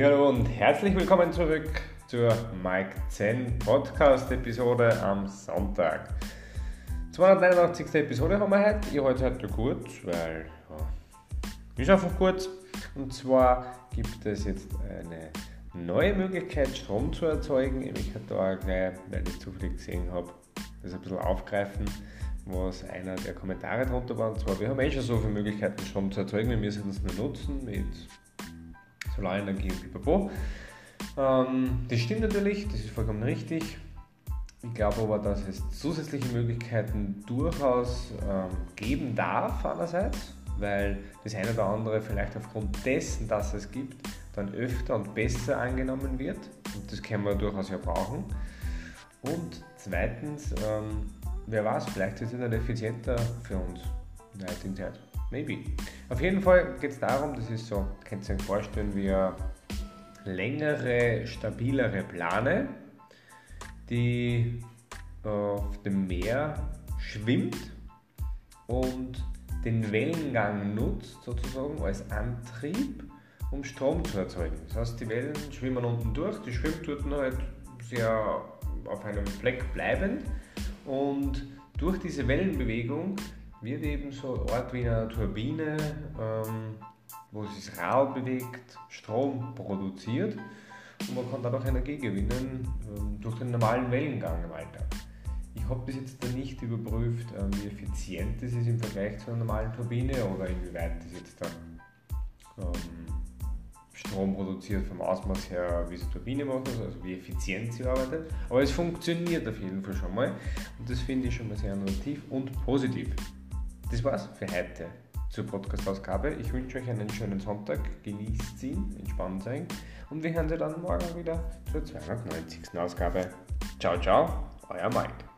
Hallo und herzlich willkommen zurück zur Mike Zen Podcast Episode am Sonntag. 289. Episode haben wir heute. Ich halte heute kurz, weil ja, ist einfach kurz. Und zwar gibt es jetzt eine neue Möglichkeit, Strom zu erzeugen. Ich möchte da gleich, weil ich zufällig gesehen habe, das ein bisschen aufgreifen, was einer der Kommentare drunter war. Und zwar, wir haben eh schon so viele Möglichkeiten, Strom zu erzeugen, wir müssen es nur nutzen mit Solarenergie und pipapo. Ähm, das stimmt natürlich, das ist vollkommen richtig. Ich glaube aber, dass es zusätzliche Möglichkeiten durchaus ähm, geben darf einerseits, weil das eine oder andere vielleicht aufgrund dessen, dass es gibt, dann öfter und besser angenommen wird. Und das können wir durchaus ja brauchen. Und zweitens, ähm, wer weiß, vielleicht ist es dann effizienter für uns der heutigen Zeit. Maybe. Auf jeden Fall geht es darum, das ist so, könnt ihr euch vorstellen, wie längere, stabilere Plane, die auf dem Meer schwimmt und den Wellengang nutzt sozusagen als Antrieb, um Strom zu erzeugen. Das heißt, die Wellen schwimmen unten durch, die schwimmt dort halt sehr auf einem Fleck bleibend und durch diese Wellenbewegung wird eben so ein Ort wie eine Turbine, ähm, wo sich Rad bewegt, Strom produziert und man kann dadurch Energie gewinnen ähm, durch den normalen Wellengang im Alltag. Ich habe bis jetzt da nicht überprüft, ähm, wie effizient das ist im Vergleich zu einer normalen Turbine oder inwieweit das jetzt da ähm, Strom produziert vom Ausmaß her, wie es die Turbine macht, also wie effizient sie arbeitet. Aber es funktioniert auf jeden Fall schon mal und das finde ich schon mal sehr innovativ und positiv. Das war's für heute zur Podcast-Ausgabe. Ich wünsche euch einen schönen Sonntag, genießt ihn, entspannt sein und wir hören Sie dann morgen wieder zur 290. Ausgabe. Ciao, ciao, euer Mike.